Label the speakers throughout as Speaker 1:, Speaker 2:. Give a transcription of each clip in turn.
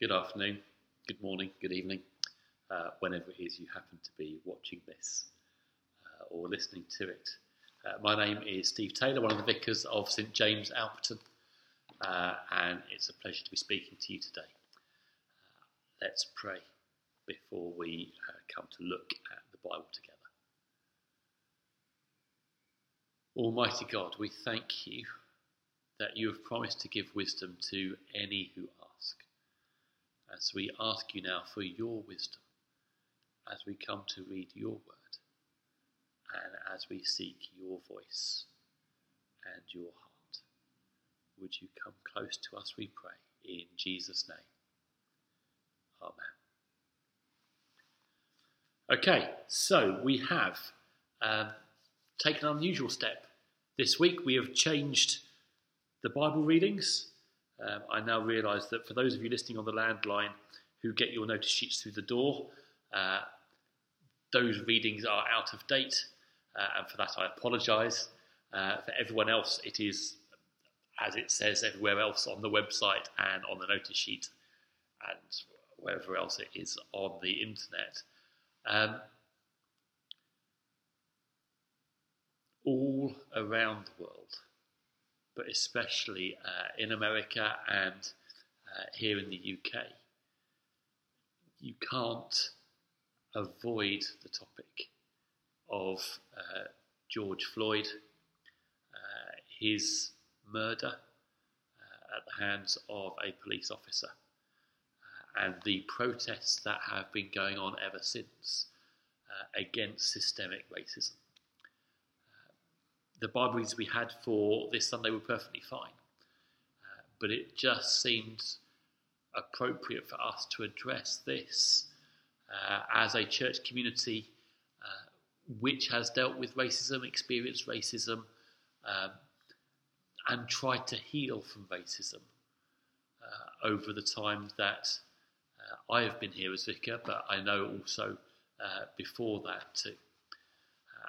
Speaker 1: good afternoon, good morning, good evening, uh, whenever it is you happen to be watching this uh, or listening to it. Uh, my name is Steve Taylor, one of the vicars of St James Alperton, uh, and it's a pleasure to be speaking to you today. Uh, let's pray before we uh, come to look at the Bible together. Almighty God, we thank you that you have promised to give wisdom to any who As we ask you now for your wisdom, as we come to read your word, and as we seek your voice and your heart, would you come close to us, we pray, in Jesus' name. Amen. Okay, so we have um, taken an unusual step. This week we have changed the Bible readings. Um, I now realise that for those of you listening on the landline who get your notice sheets through the door, uh, those readings are out of date, uh, and for that I apologise. Uh, for everyone else, it is as it says everywhere else on the website and on the notice sheet and wherever else it is on the internet. Um, all around the world, but especially uh, in America and uh, here in the UK, you can't avoid the topic of uh, George Floyd, uh, his murder uh, at the hands of a police officer, uh, and the protests that have been going on ever since against systemic racism the Bible readings we had for this Sunday were perfectly fine. Uh, but it just seemed appropriate for us to address this uh, as a church community uh, which has dealt with racism, experienced racism, um, and tried to heal from racism uh, over the time that uh, I have been here as vicar, but I know also uh, before that too.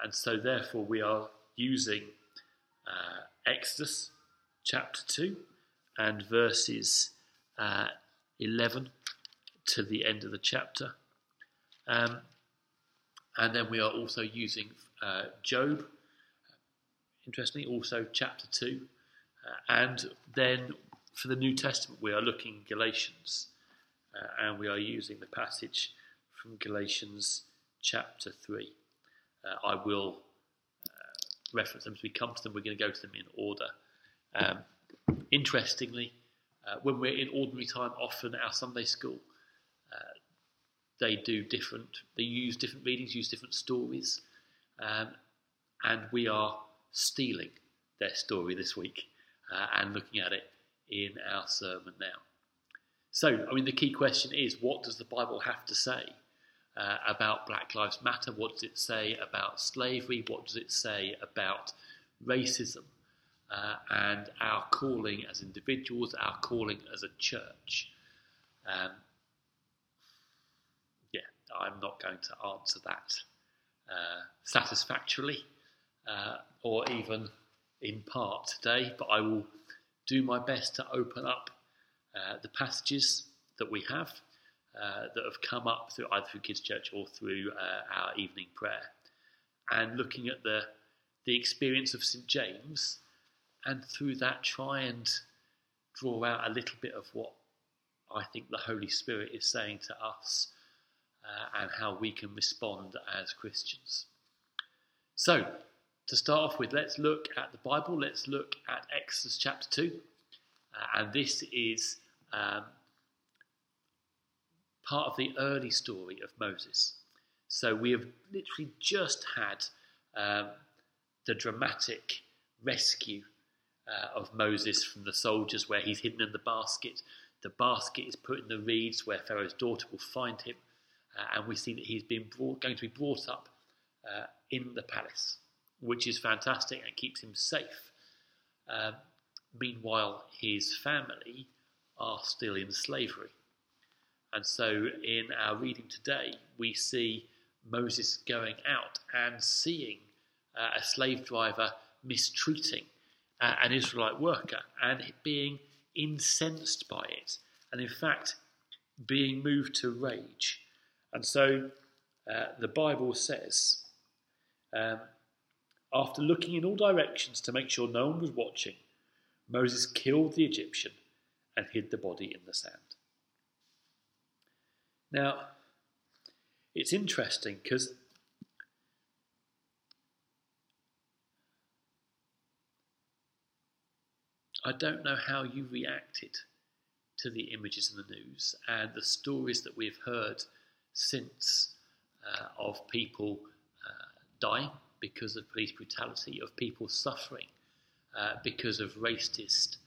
Speaker 1: And so, therefore, we are using uh, Exodus chapter 2 and verses uh, 11 to the end of the chapter. Um, and then we are also using uh, Job, interestingly, also chapter 2. Uh, and then for the New Testament, we are looking Galatians, uh, and we are using the passage from Galatians chapter 3. Uh, I will reference them as we come to them. We're going to go to them in order. Um, interestingly, uh, when we're in ordinary time, often our Sunday school, uh, they do different, they use different readings, use different stories, um, and we are stealing their story this week uh, and looking at it in our sermon now. So, I mean, the key question is what does the Bible have to say uh, about Black Lives Matter? What does it say about slavery? What does it say about racism? Uh, and our calling as individuals, our calling as a church. Um, yeah, I'm not going to answer that uh, satisfactorily uh, or even in part today, but I will do my best to open up uh, the passages that we have uh, that have come up through either through Kids Church or through uh, our evening prayer, and looking at the the experience of St James, and through that try and draw out a little bit of what I think the Holy Spirit is saying to us, uh, and how we can respond as Christians. So, to start off with, let's look at the Bible. Let's look at Exodus chapter two, uh, and this is. Um, part of the early story of Moses. So we have literally just had um, the dramatic rescue uh, of Moses from the soldiers where he's hidden in the basket. The basket is put in the reeds where Pharaoh's daughter will find him. Uh, and we see that he's been brought, going to be brought up uh, in the palace, which is fantastic and keeps him safe. Um, meanwhile, his family are still in slavery. And so in our reading today, we see Moses going out and seeing uh, a slave driver mistreating uh, an Israelite worker and being incensed by it. And in fact, being moved to rage. And so uh, the Bible says, um, after looking in all directions to make sure no one was watching, Moses killed the Egyptian and hid the body in the sand. Now, it's interesting because I don't know how you reacted to the images in the news and the stories that we've heard since uh, of people uh, dying because of police brutality, of people suffering uh, because of racist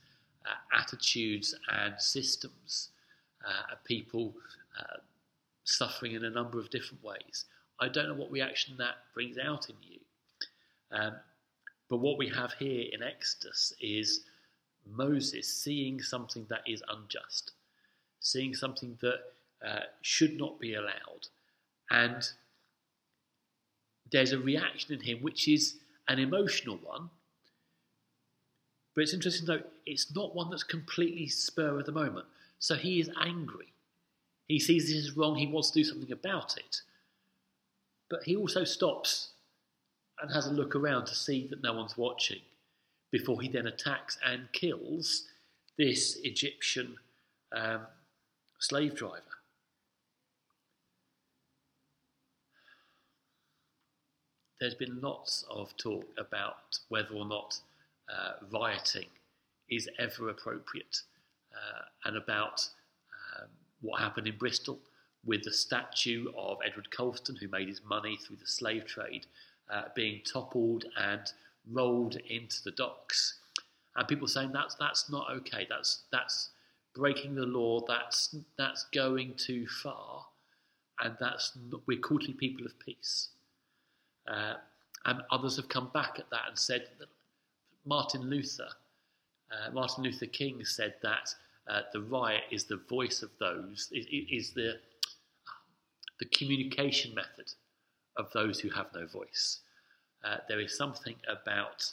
Speaker 1: uh, attitudes and systems, uh, people uh, suffering in a number of different ways. I don't know what reaction that brings out in you. Um, but what we have here in Exodus is Moses seeing something that is unjust, seeing something that uh, should not be allowed. And there's a reaction in him which is an emotional one. But it's interesting to note it's not one that's completely spur of the moment. So he is angry. He sees this is wrong, he wants to do something about it. But he also stops and has a look around to see that no one's watching before he then attacks and kills this Egyptian um, slave driver. There's been lots of talk about whether or not uh, rioting is ever appropriate uh, and about what happened in Bristol with the statue of Edward Colston, who made his money through the slave trade, uh, being toppled and rolled into the docks. And people saying that's that's not okay. That's that's breaking the law. That's that's going too far, and that's not, we're called people of peace. Uh, and others have come back at that and said that Martin Luther, uh, Martin Luther King said that uh, the riot is the voice of those, is, is the the communication method of those who have no voice. Uh, there is something about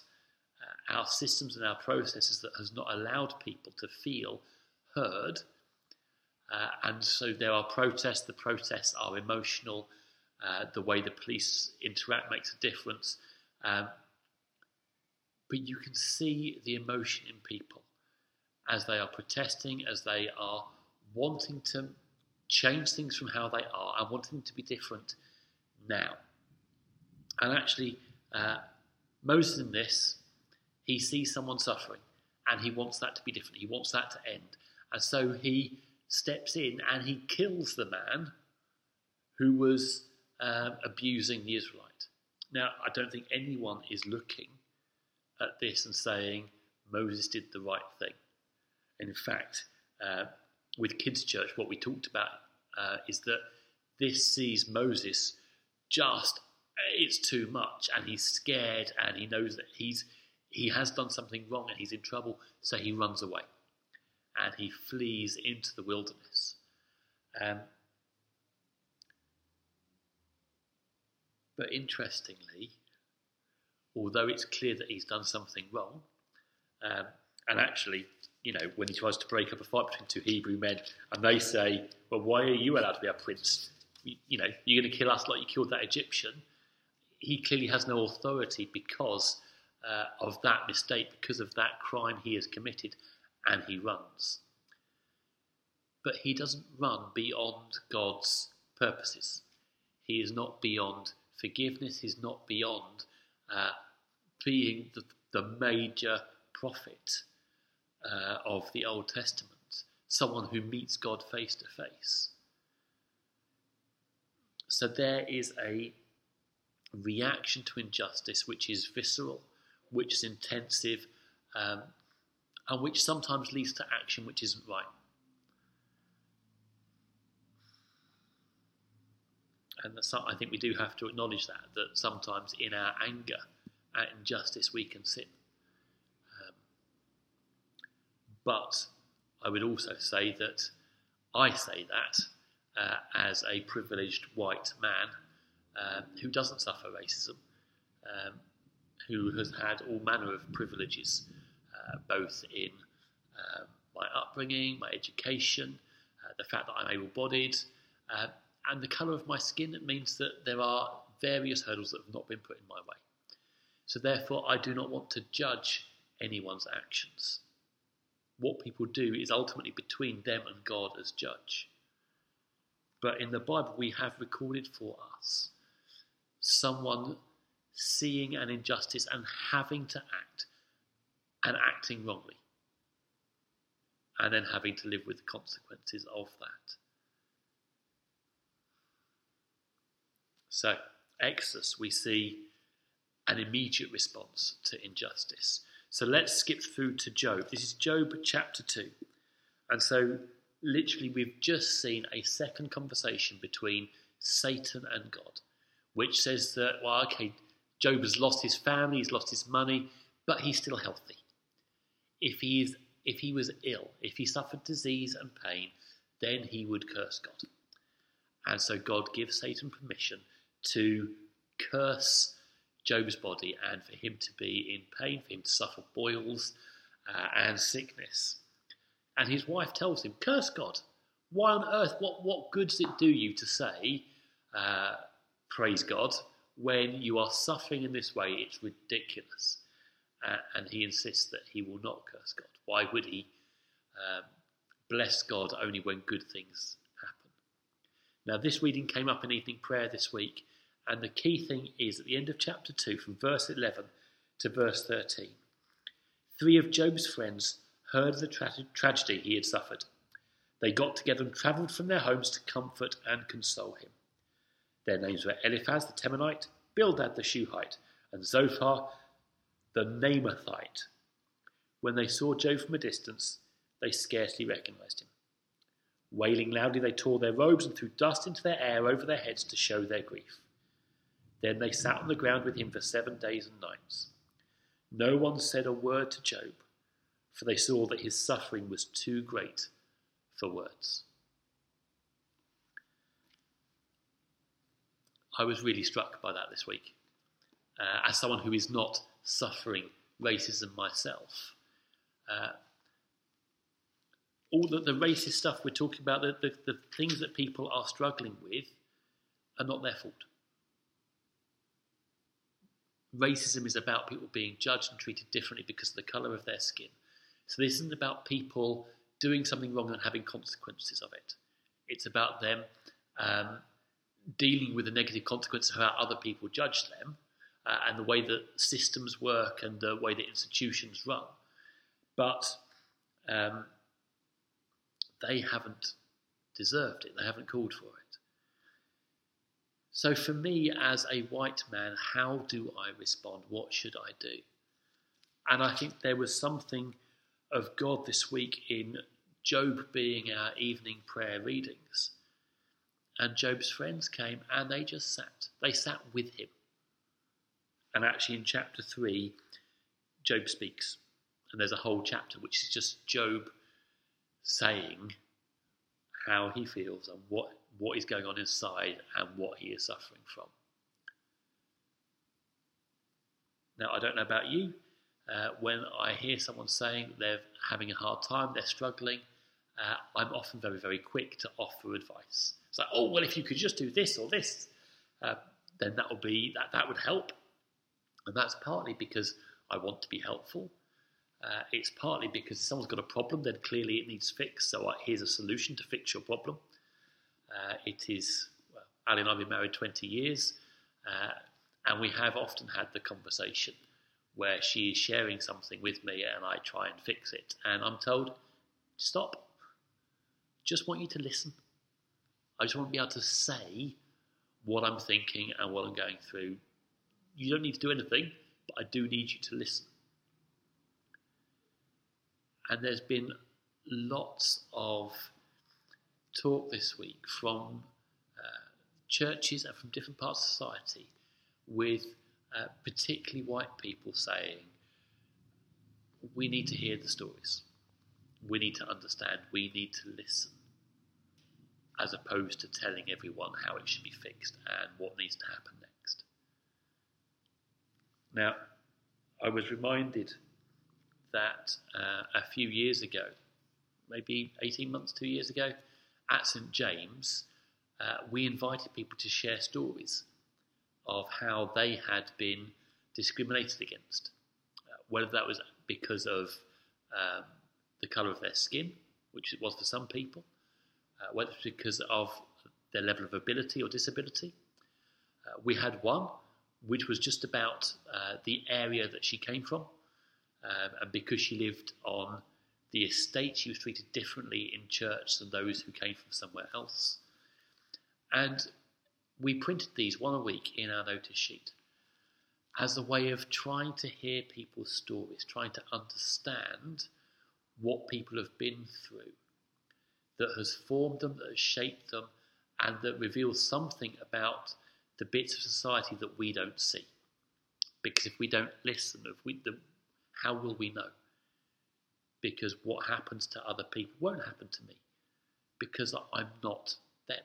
Speaker 1: uh, our systems and our processes that has not allowed people to feel heard. Uh, and so there are protests, the protests are emotional, uh, the way the police interact makes a difference. Um, but you can see the emotion in people as they are protesting, as they are wanting to change things from how they are and wanting them to be different now. And actually, uh, Moses in this, he sees someone suffering and he wants that to be different. He wants that to end. And so he steps in and he kills the man who was um, abusing the Israelite. Now, I don't think anyone is looking at this and saying Moses did the right thing. In fact, uh, with Kids Church, what we talked about uh, is that this sees Moses just it's too much and he's scared and he knows that he's he has done something wrong and he's in trouble so he runs away and he flees into the wilderness. Um, but interestingly although it's clear that he's done something wrong um, and actually you know when he tries to break up a fight between two hebrew men and they say well why are you allowed to be our prince you, you know you're going to kill us like you killed that egyptian he clearly has no authority because uh, of that mistake, because of that crime he has committed, and he runs. But he doesn't run beyond God's purposes. He is not beyond forgiveness, he's not beyond uh, being the, the, major prophet uh, of the Old Testament, someone who meets God face to face. So there is a reaction to injustice which is visceral, which is intensive, um, and which sometimes leads to action which isn't right. And I think we do have to acknowledge that, that sometimes in our anger at injustice we can sin. Um, but I would also say that I say that uh, as a privileged white man um, who doesn't suffer racism, um, who has had all manner of privileges, uh, both in um, my upbringing, my education, uh, the fact that I'm able bodied, uh, and the colour of my skin It means that there are various hurdles that have not been put in my way. So, therefore, I do not want to judge anyone's actions. What people do is ultimately between them and God as judge. But in the Bible, we have recorded for us someone seeing an injustice and having to act and acting wrongly, and then having to live with the consequences of that. So, Exodus, we see an immediate response to injustice. So let's skip through to Job. This is Job chapter 2. And so, literally, we've just seen a second conversation between Satan and God, which says that, well, okay, Job has lost his family, he's lost his money, but he's still healthy. If he, is, if he was ill, if he suffered disease and pain, then he would curse God. And so God gives Satan permission to curse Job's body and for him to be in pain, for him to suffer boils uh, and sickness. And his wife tells him, Curse God. Why on earth? What, what good does it do you to say, uh, Praise God, when you are suffering in this way? It's ridiculous. Uh, and he insists that he will not curse God. Why would he um, bless God only when good things happen? Now, this reading came up in evening prayer this week, and the key thing is at the end of chapter 2, from verse 11 to verse 13, three of Job's friends heard of the tra- tragedy he had suffered. They got together and travelled from their homes to comfort and console him. Their names were Eliphaz the Temanite, Bildad the Shuhite, and Zophar the Naamathite. When they saw Job from a distance, they scarcely recognized him. Wailing loudly, they tore their robes and threw dust into their air over their heads to show their grief. Then they sat on the ground with him for seven days and nights. No one said a word to Job, for they saw that his suffering was too great for words. I was really struck by that this week. Uh, as someone who is not suffering racism myself, uh, all the, the racist stuff we're talking about, the, the, the things that people are struggling with, are not their fault racism is about people being judged and treated differently because of the colour of their skin. So this isn't about people doing something wrong and having consequences of it. It's about them um, dealing with the negative consequences of how other people judge them uh, and the way that systems work and the way that institutions run. But um, they haven't deserved it, they haven't called for it. So, for me as a white man, how do I respond? What should I do? And I think there was something of God this week in Job being our evening prayer readings. And Job's friends came and they just sat. They sat with him. And actually, in chapter 3, Job speaks. And there's a whole chapter which is just Job saying how he feels and what what is going on inside and what he is suffering from. Now, I don't know about you. Uh, when I hear someone saying they're having a hard time, they're struggling, uh, I'm often very, very quick to offer advice. It's like, oh, well, if you could just do this or this, uh, then that would be that that would help. And that's partly because I want to be helpful. Uh, it's partly because if someone's got a problem, then clearly it needs fixed. So here's a solution to fix your problem. Uh, it is, well, Ali and I have been married 20 years, uh, and we have often had the conversation where she is sharing something with me and I try and fix it. And I'm told, stop. Just want you to listen. I just want to be able to say what I'm thinking and what I'm going through. You don't need to do anything, but I do need you to listen. And there's been lots of talk this week from uh, churches and from different parts of society with uh, particularly white people saying, we need to hear the stories. We need to understand. We need to listen. As opposed to telling everyone how it should be fixed and what needs to happen next. Now, I was reminded that uh, a few years ago, maybe 18 months, two years ago, at St James, uh, we invited people to share stories of how they had been discriminated against, uh, whether that was because of um, the colour of their skin, which it was for some people, uh, whether it's because of their level of ability or disability. Uh, we had one which was just about uh, the area that she came from, um, and because she lived on the estate, she was treated differently in church than those who came from somewhere else. And we printed these one a week in our notice sheet as a way of trying to hear people's stories, trying to understand what people have been through that has formed them, that has shaped them, and that reveals something about the bits of society that we don't see. Because if we don't listen, if we, how will we know? Because what happens to other people won't happen to me because I'm not them.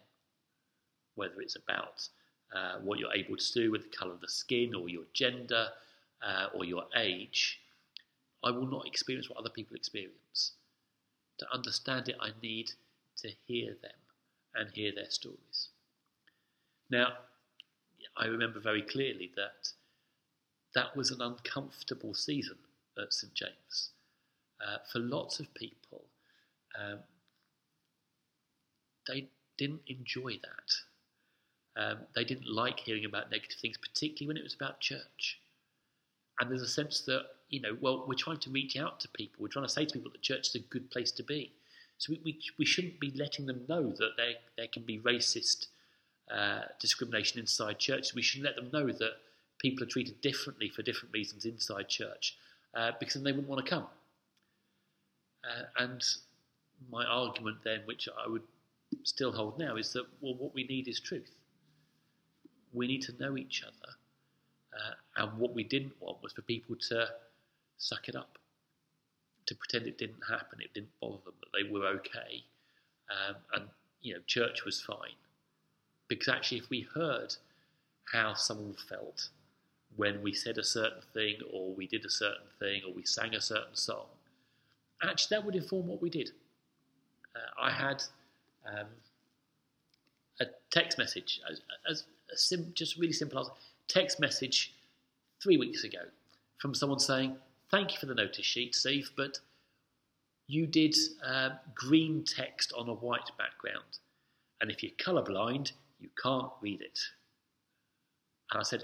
Speaker 1: Whether it's about uh, what you're able to do with the colour of the skin or your gender uh, or your age, I will not experience what other people experience. To understand it, I need to hear them and hear their stories. Now, I remember very clearly that that was an uncomfortable season at St James. Uh, for lots of people, um, they didn't enjoy that. Um, they didn't like hearing about negative things, particularly when it was about church. And there's a sense that, you know, well, we're trying to reach out to people. We're trying to say to people that church is a good place to be. So we, we, we shouldn't be letting them know that there, there can be racist uh, discrimination inside church. We shouldn't let them know that people are treated differently for different reasons inside church uh, because then they wouldn't want to come. Uh, and my argument then, which I would still hold now, is that well, what we need is truth. We need to know each other, uh, and what we didn't want was for people to suck it up, to pretend it didn't happen, it didn't bother them, that they were okay, um, and you know, church was fine. Because actually, if we heard how someone felt when we said a certain thing, or we did a certain thing, or we sang a certain song, actually that would inform what we did. Uh, I had um, a text message, as, as a sim, just really simple answer, text message three weeks ago from someone saying, "Thank you for the notice sheet, Steve, but you did uh, green text on a white background, and if you're colourblind, you can't read it." And I said,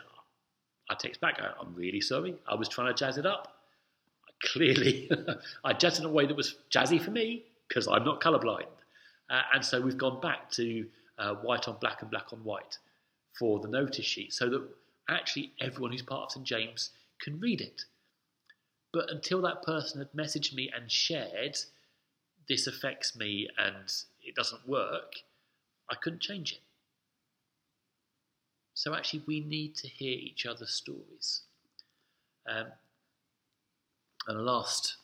Speaker 1: I text back, I'm really sorry. I was trying to jazz it up. Clearly, I it in a way that was jazzy for me because I'm not colourblind. Uh, and so we've gone back to uh, white on black and black on white for the notice sheet so that actually everyone who's part of St James can read it. But until that person had messaged me and shared, this affects me and it doesn't work, I couldn't change it. So actually, we need to hear each other's stories. Um, and a last,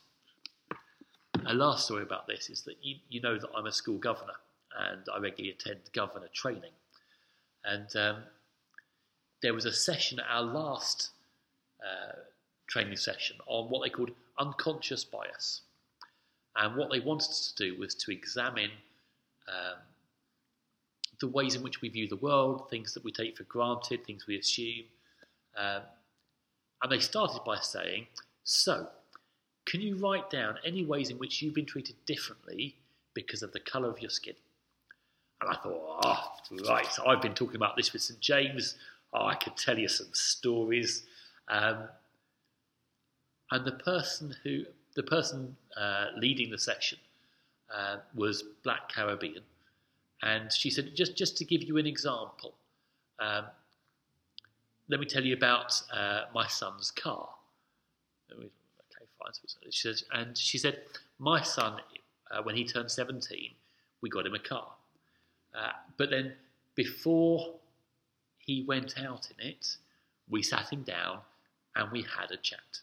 Speaker 1: a last story about this is that you, you know that I'm a school governor and I regularly attend governor training. And um, there was a session at our last uh, training session on what they called unconscious bias. And what they wanted us to do was to examine um, the ways in which we view the world, things that we take for granted, things we assume. Um, and they started by saying, So, can you write down any ways in which you've been treated differently because of the colour of your skin? And I thought, ah, oh, right, I've been talking about this with St James. Oh, I could tell you some stories. Um, and the person who, the person uh, leading the section uh, was Black Caribbean. And she said, just, just to give you an example, um, let me tell you about uh, my son's car. She says, and she said, my son, uh, when he turned 17, we got him a car. Uh, but then before he went out in it, we sat him down and we had a chat.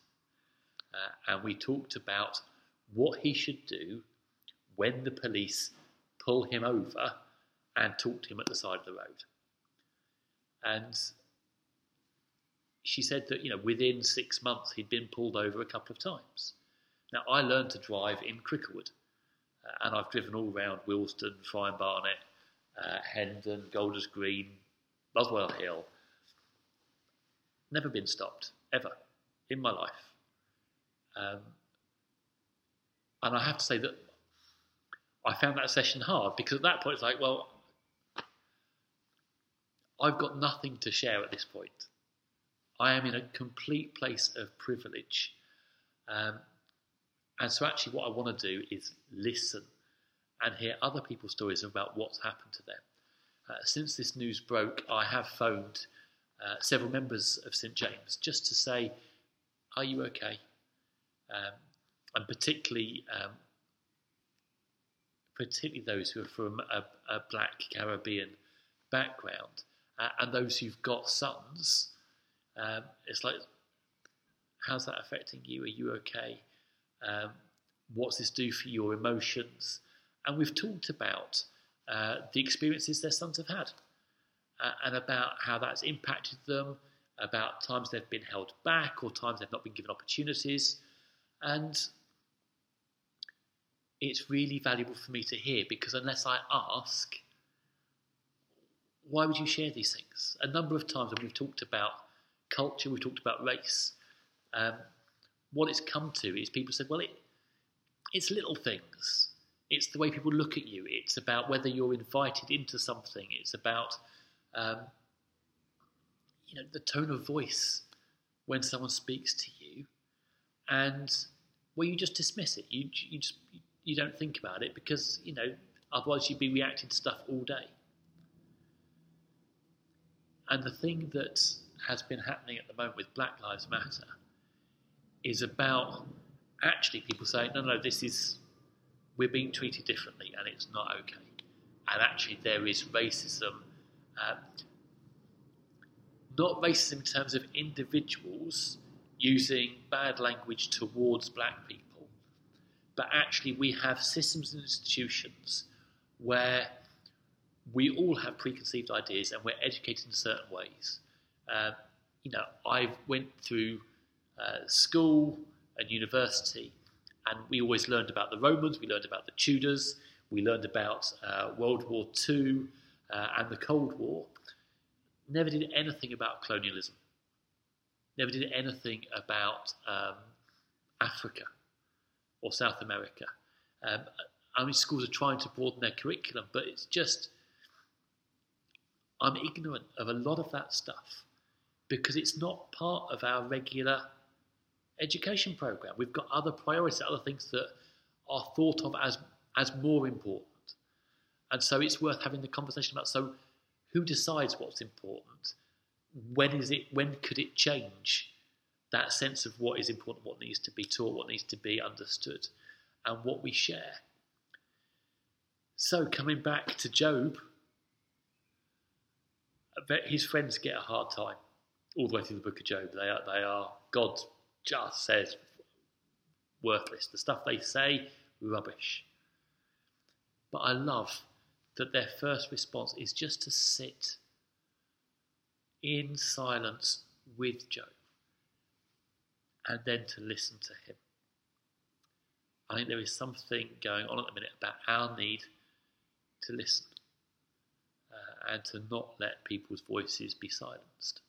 Speaker 1: Uh, and we talked about what he should do when the police pull him over and talk to him at the side of the road. And she said that, you know, within six months he'd been pulled over a couple of times. Now, I learned to drive in Cricklewood. uh, and I've driven all around Willesden, Friern Barnet, uh, Hendon, Golders Green, Muswell Hill. Never been stopped, ever, in my life. Um, and I have to say that I found that session hard because at that point it's like, well, I've got nothing to share at this point. I am in a complete place of privilege. Um, and so, actually, what I want to do is listen and hear other people's stories about what's happened to them. Uh, since this news broke, I have phoned uh, several members of St James just to say, Are you okay? Um, and particularly, um, particularly those who are from a, a black Caribbean background uh, and those who've got sons. Um, it's like, how's that affecting you? Are you okay? Um, what's this do for your emotions? And we've talked about uh, the experiences their sons have had uh, and about how that's impacted them, about times they've been held back or times they've not been given opportunities. And it's really valuable for me to hear because unless I ask, why would you share these things? A number of times when we've talked about culture, we've talked about race, um, what it's come to is people said, well, it, it's little things. It's the way people look at you. It's about whether you're invited into something. It's about, um, you know, the tone of voice when someone speaks to you, and well, you just dismiss it. You you just you don't think about it because you know otherwise you'd be reacting to stuff all day. And the thing that has been happening at the moment with Black Lives Matter is about actually people saying, no, no, this is, we're being treated differently and it's not okay. And actually, there is racism, um, not racism in terms of individuals using bad language towards black people, but actually, we have systems and institutions where we all have preconceived ideas and we're educated in certain ways. Uh, you know, I went through uh, school and university, and we always learned about the Romans, we learned about the Tudors, we learned about uh, World War II uh, and the Cold War. Never did anything about colonialism. Never did anything about um, Africa or South America. Um, I mean, schools are trying to broaden their curriculum, but it's just I'm ignorant of a lot of that stuff because it's not part of our regular education program. We've got other priorities, other things that are thought of as, as more important. And so it's worth having the conversation about so who decides what's important? When is it when could it change that sense of what is important, what needs to be taught, what needs to be understood, and what we share. So coming back to Job, his friends get a hard time all the way through the book of Job. They are, they are God just says worthless. The stuff they say, rubbish. But I love that their first response is just to sit in silence with Job and then to listen to him. I think there is something going on at the minute about our need to listen uh, and to not let people's voices be silenced.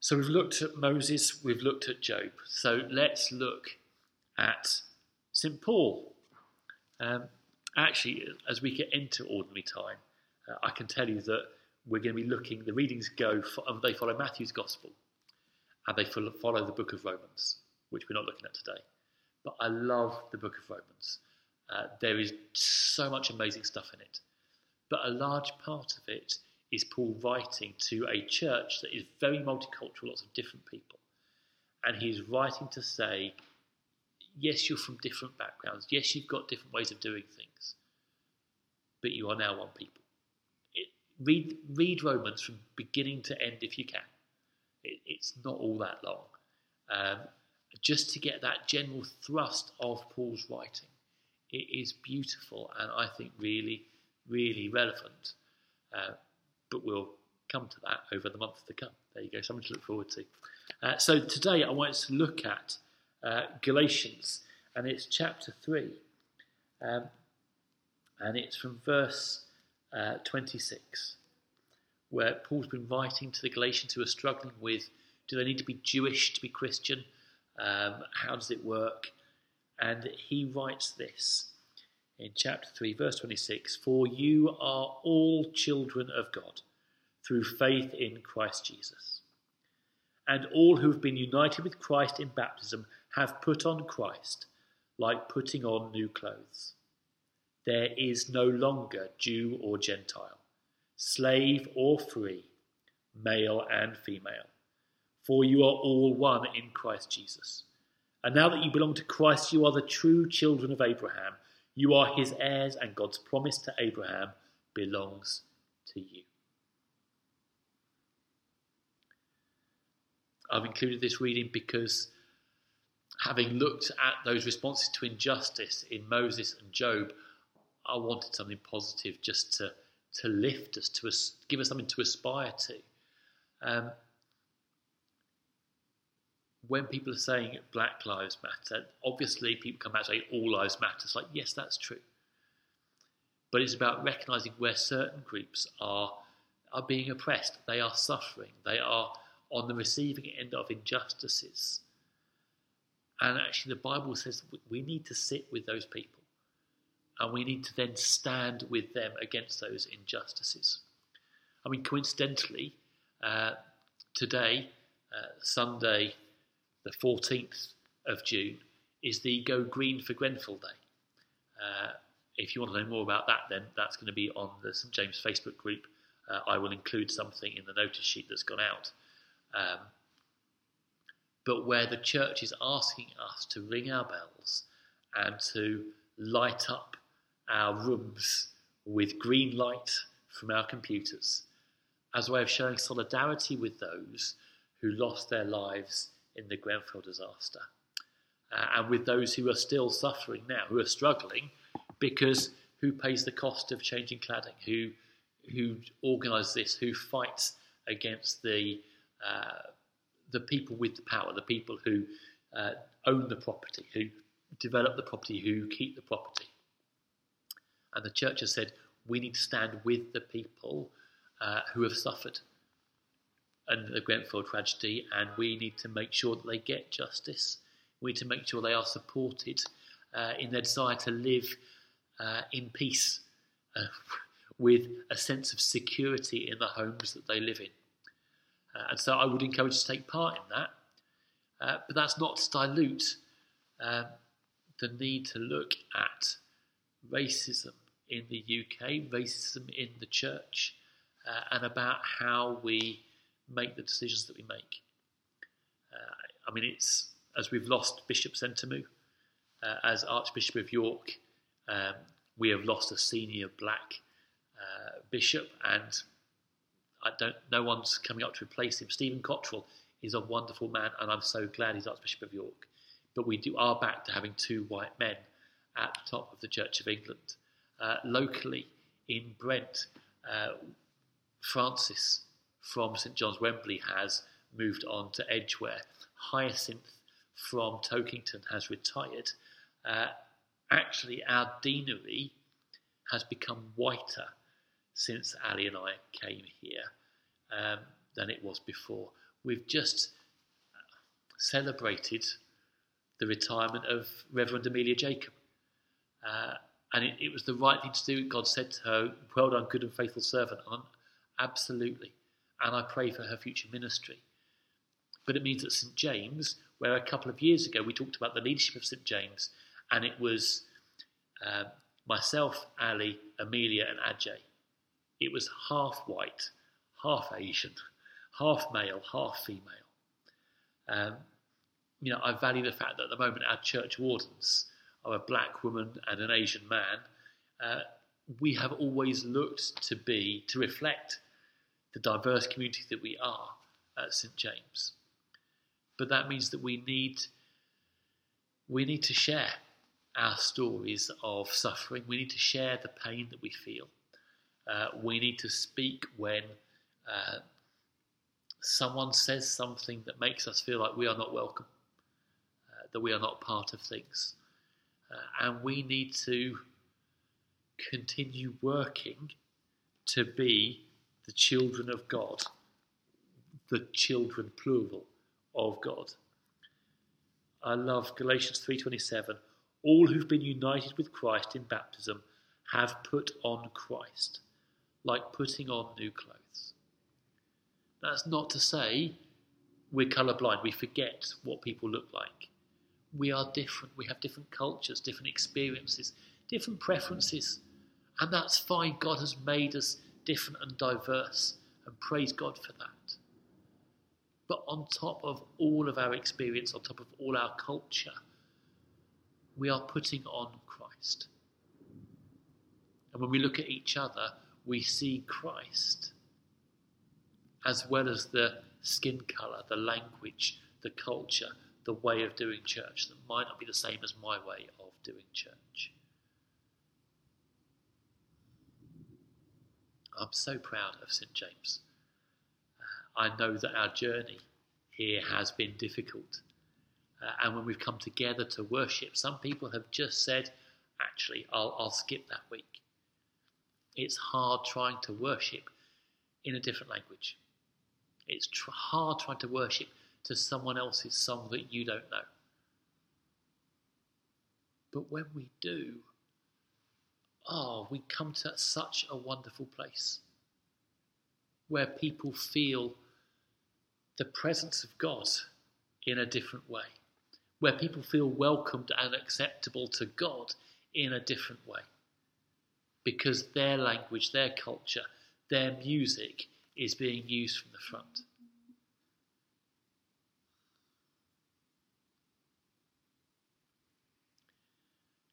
Speaker 1: So we've looked at Moses, we've looked at Job. So let's look at St. Paul. Um, actually, as we get into ordinary time, uh, I can tell you that we're going to be looking, the readings go, for, um, they follow Matthew's Gospel and they follow the book of Romans, which we're not looking at today. But I love the book of Romans. Uh, there is so much amazing stuff in it. But a large part of it is Paul writing to a church that is very multicultural, lots of different people. And he's writing to say, yes, you're from different backgrounds. Yes, you've got different ways of doing things. But you are now one people. It, read, read Romans from beginning to end if you can. It, it's not all that long. Um, just to get that general thrust of Paul's writing. It is beautiful and I think really really relevant. Uh, but we'll come to that over the months to come. There you go, something to look forward to. Uh, so today I want to look at uh, Galatians. and it's chapter 3. Um, and it's from verse uh, 26, where Paul's been writing to the Galatians who are struggling with do they need to be Jewish to be Christian? Um, how does it work? And he writes this in chapter 3, verse 26 For you are all children of God through faith in Christ Jesus. And all who have been united with Christ in baptism have put on Christ, like putting on new clothes. There is no longer Jew or Gentile, slave or free, male and female, for you are all one in Christ Jesus. And now that you belong to Christ, you are the true children of Abraham. You are his heirs, and God's promise to Abraham belongs to you. I've included this reading because having looked at those responses to injustice in Moses and Job, I wanted something positive just to, to lift us, to give us something to aspire to. Um, when people are saying Black Lives Matter, obviously people come back and say all lives matter. It's like, yes, that's true. But it's about recognizing where certain groups are, are being oppressed, they are suffering, they are on the receiving end of injustices. And actually, the Bible says we need to sit with those people and we need to then stand with them against those injustices. I mean, coincidentally, uh, today, uh, Sunday, the 14th of June, is the Go Green for Grenfell Day. Uh, if you want to know more about that, then that's going to be on the St James Facebook group. Uh, I will include something in the notice sheet that's gone out. Um, but where the church is asking us to ring our bells and to light up our rooms with green light from our computers as a way of showing solidarity with those who lost their lives in the Grenfell disaster. Uh, and with those who are still suffering now, who are struggling, because who pays the cost of changing cladding? Who who organises this? Who fights against the uh, the people with the power, the people who uh, own the property, who develop the property, who keep the property. And the church has said we need to stand with the people uh, who have suffered under the Grenfell tragedy, and we need to make sure that they get justice. We need to make sure they are supported uh, in their desire to live uh, in peace uh, with a sense of security in the homes that they live in. Uh, and so I would encourage you to take part in that. Uh, but that's not to dilute um, the need to look at racism in the UK, racism in the church, uh, and about how we make the decisions that we make. Uh, I mean, it's as we've lost Bishop Sentamu uh, as Archbishop of York, um, we have lost a senior black uh, bishop, and I don't. No one's coming up to replace him. Stephen Cottrell is a wonderful man, and I'm so glad he's Archbishop of York. But we do are back to having two white men at the top of the Church of England. Uh, locally in Brent, uh, Francis from St John's Wembley has moved on to Edgware. Hyacinth from Tokyngton has retired. Uh, actually, our deanery has become whiter since Ali and I came here um, than it was before. We've just celebrated the retirement of Reverend Amelia Jacob. Uh, and it, it, was the right thing to do. God said to her, Well done, good and faithful servant. Absolutely. And I pray for her future ministry. But it means that St. James, where a couple of years ago we talked about the leadership of St. James, and it was uh, myself, Ali, Amelia, and Ajay it was half white, half Asian, half male, half female. Um, you know, I value the fact that at the moment our church wardens are a black woman and an Asian man. Uh, we have always looked to be, to reflect the diverse community that we are at St. James. But that means that we need, we need to share our stories of suffering. We need to share the pain that we feel. Uh, we need to speak when uh, someone says something that makes us feel like we are not welcome, uh, that we are not part of things. Uh, and we need to continue working to be the children of God, the children plural of God. I love Galatians 3:27. All who've been united with Christ in baptism have put on Christ, like putting on new clothes. That's not to say we're colorblind, we forget what people look like. We are different, we have different cultures, different experiences, different preferences, and that's fine. God has made us different and diverse, and praise God for that. But on top of all of our experience, on top of all our culture, we are putting on Christ. And when we look at each other, we see Christ as well as the skin colour, the language, the culture, the way of doing church that might not be the same as my way of doing church. I'm so proud of St. James. Uh, I know that our journey here has been difficult. Uh, and when we've come together to worship, some people have just said, actually, I'll, I'll skip that week. It's hard trying to worship in a different language. It's tr- hard trying to worship to someone else's song that you don't know. But when we do, oh, we come to such a wonderful place where people feel the presence of God in a different way, where people feel welcomed and acceptable to God in a different way because their language, their culture, their music is being used from the front.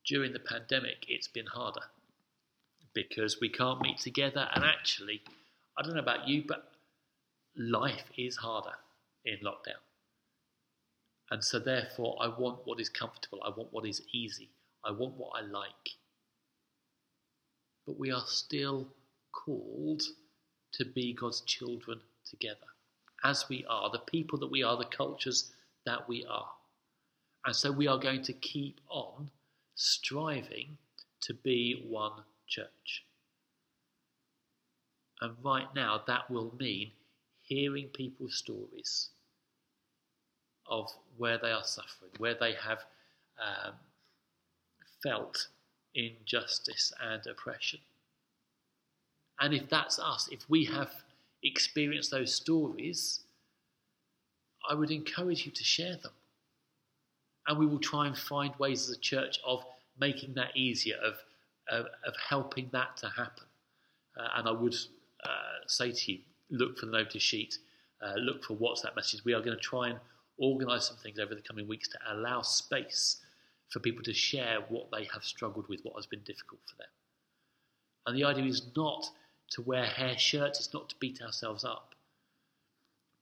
Speaker 1: During the pandemic, it's been harder because we can't meet together, and actually, I don't know about you, but life is harder in lockdown. And so, therefore, I want what is comfortable, I want what is easy, I want what I like but we are still called to be God's children together, as we are, the people that we are, the cultures that we are. And so we are going to keep on striving to be one church. And right now, that will mean hearing people's stories of where they are suffering, where they have um, felt injustice and oppression. And if that's us, if we have experienced those stories, I would encourage you to share them. And we will try and find ways as a church of making that easier, of, of, of helping that to happen. Uh, and I would uh, say to you, look for the notice sheet, uh, look for WhatsApp messages. We are going to try and organise some things over the coming weeks to allow space for people to share what they have struggled with, what has been difficult for them. And the idea is not to wear hair shirts, it's not to beat ourselves up,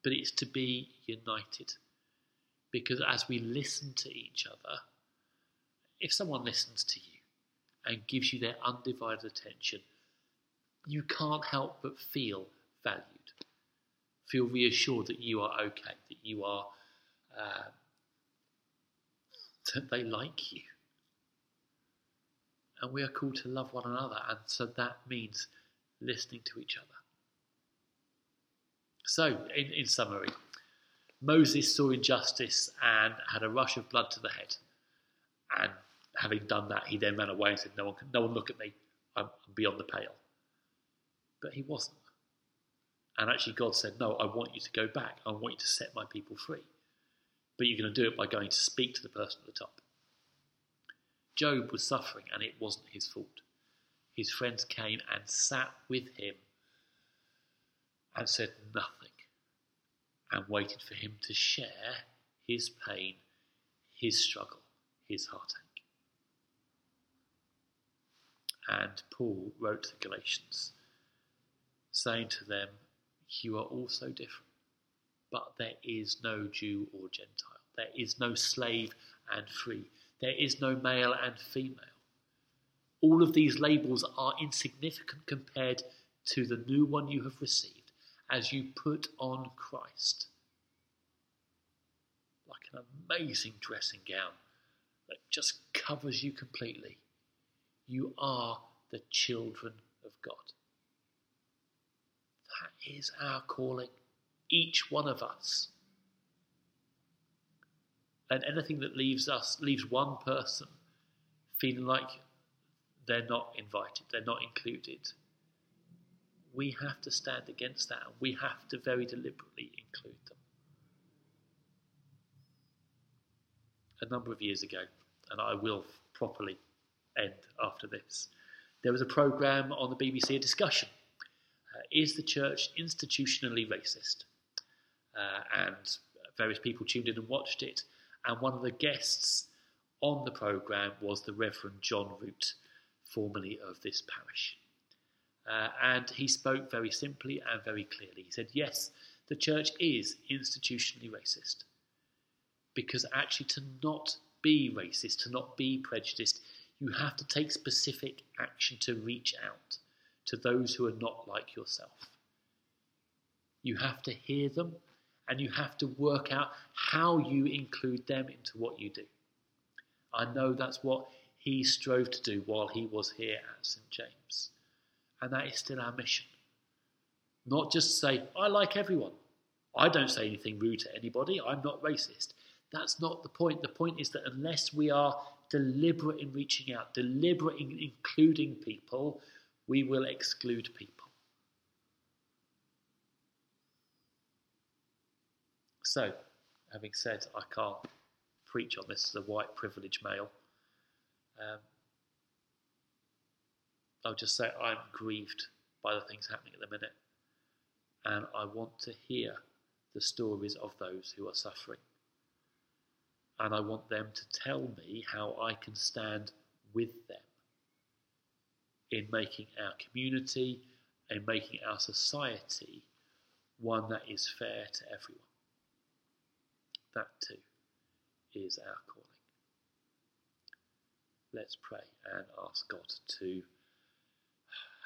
Speaker 1: but it's to be united. Because as we listen to each other, if someone listens to you and gives you their undivided attention, you can't help but feel valued, feel reassured that you are okay, that you are uh, that they like you. And we are called to love one another, and so that means listening to each other. So, in, in summary, Moses saw injustice and had a rush of blood to the head. And having done that, he then ran away and said, No one, can, no one look at me, I'm, I'm beyond the pale. But he wasn't. And actually, God said, No, I want you to go back. I want you to set my people free but you're going to do it by going to speak to the person at the top. Job was suffering, and it wasn't his fault. His friends came and sat with him and said nothing and waited for him to share his pain, his struggle, his heartache. And Paul wrote to the Galatians, saying to them, You are also different but there is no Jew or Gentile. There is no slave and free. There is no male and female. All of these labels are insignificant compared to the new one you have received as you put on Christ. Like an amazing dressing gown that just covers you completely. You are the children of God. That is our calling, each one of us. And anything that leaves us, leaves one person feeling like they're not invited, they're not included, we have to stand against that and we have to very deliberately include them. A number of years ago, and I will properly end after this, there was a programme on the BBC, a discussion. Uh, is the church institutionally racist? Uh, and various people tuned in and watched it. And one of the guests on the programme was the Reverend John Root, formerly of this parish. Uh, and he spoke very simply and very clearly. He said, Yes, the church is institutionally racist. Because actually, to not be racist, to not be prejudiced, you have to take specific action to reach out to those who are not like yourself. You have to hear them and you have to work out how you include them into what you do. I know that's what he strove to do while he was here at St. James. And that is still our mission. Not just say, I like everyone. I don't say anything rude to anybody. I'm not racist. That's not the point. The point is that unless we are deliberate in reaching out, deliberate in including people, we will exclude people. So, having said I can't preach on this as a white privileged male, um, I'll just say I'm grieved by the things happening at the minute, and I want to hear the stories of those who are suffering. And I want them to tell me how I can stand with them in making our community and making our society one that is fair to everyone. That too is our calling. Let's pray and ask God to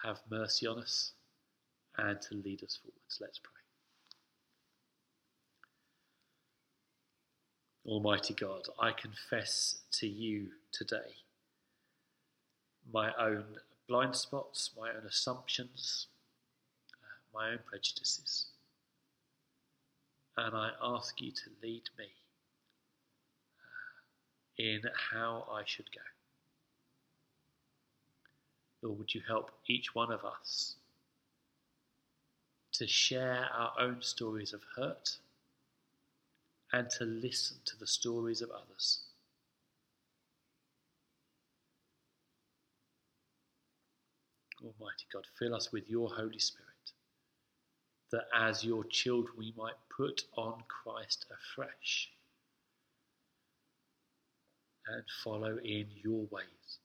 Speaker 1: have mercy on us and to lead us forwards. Let's pray. Almighty God, I confess to you today my own blind spots, my own assumptions, uh, my own prejudices. And I ask you to lead me uh, in how I should go. Lord, would you help each one of us to share our own stories of hurt and to listen to the stories of others. Almighty God, fill us with your Holy Spirit, that as your children we might put on Christ afresh and follow in your ways.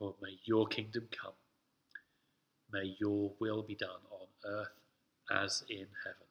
Speaker 1: Lord, may your kingdom come. May your will be done on earth as in heaven.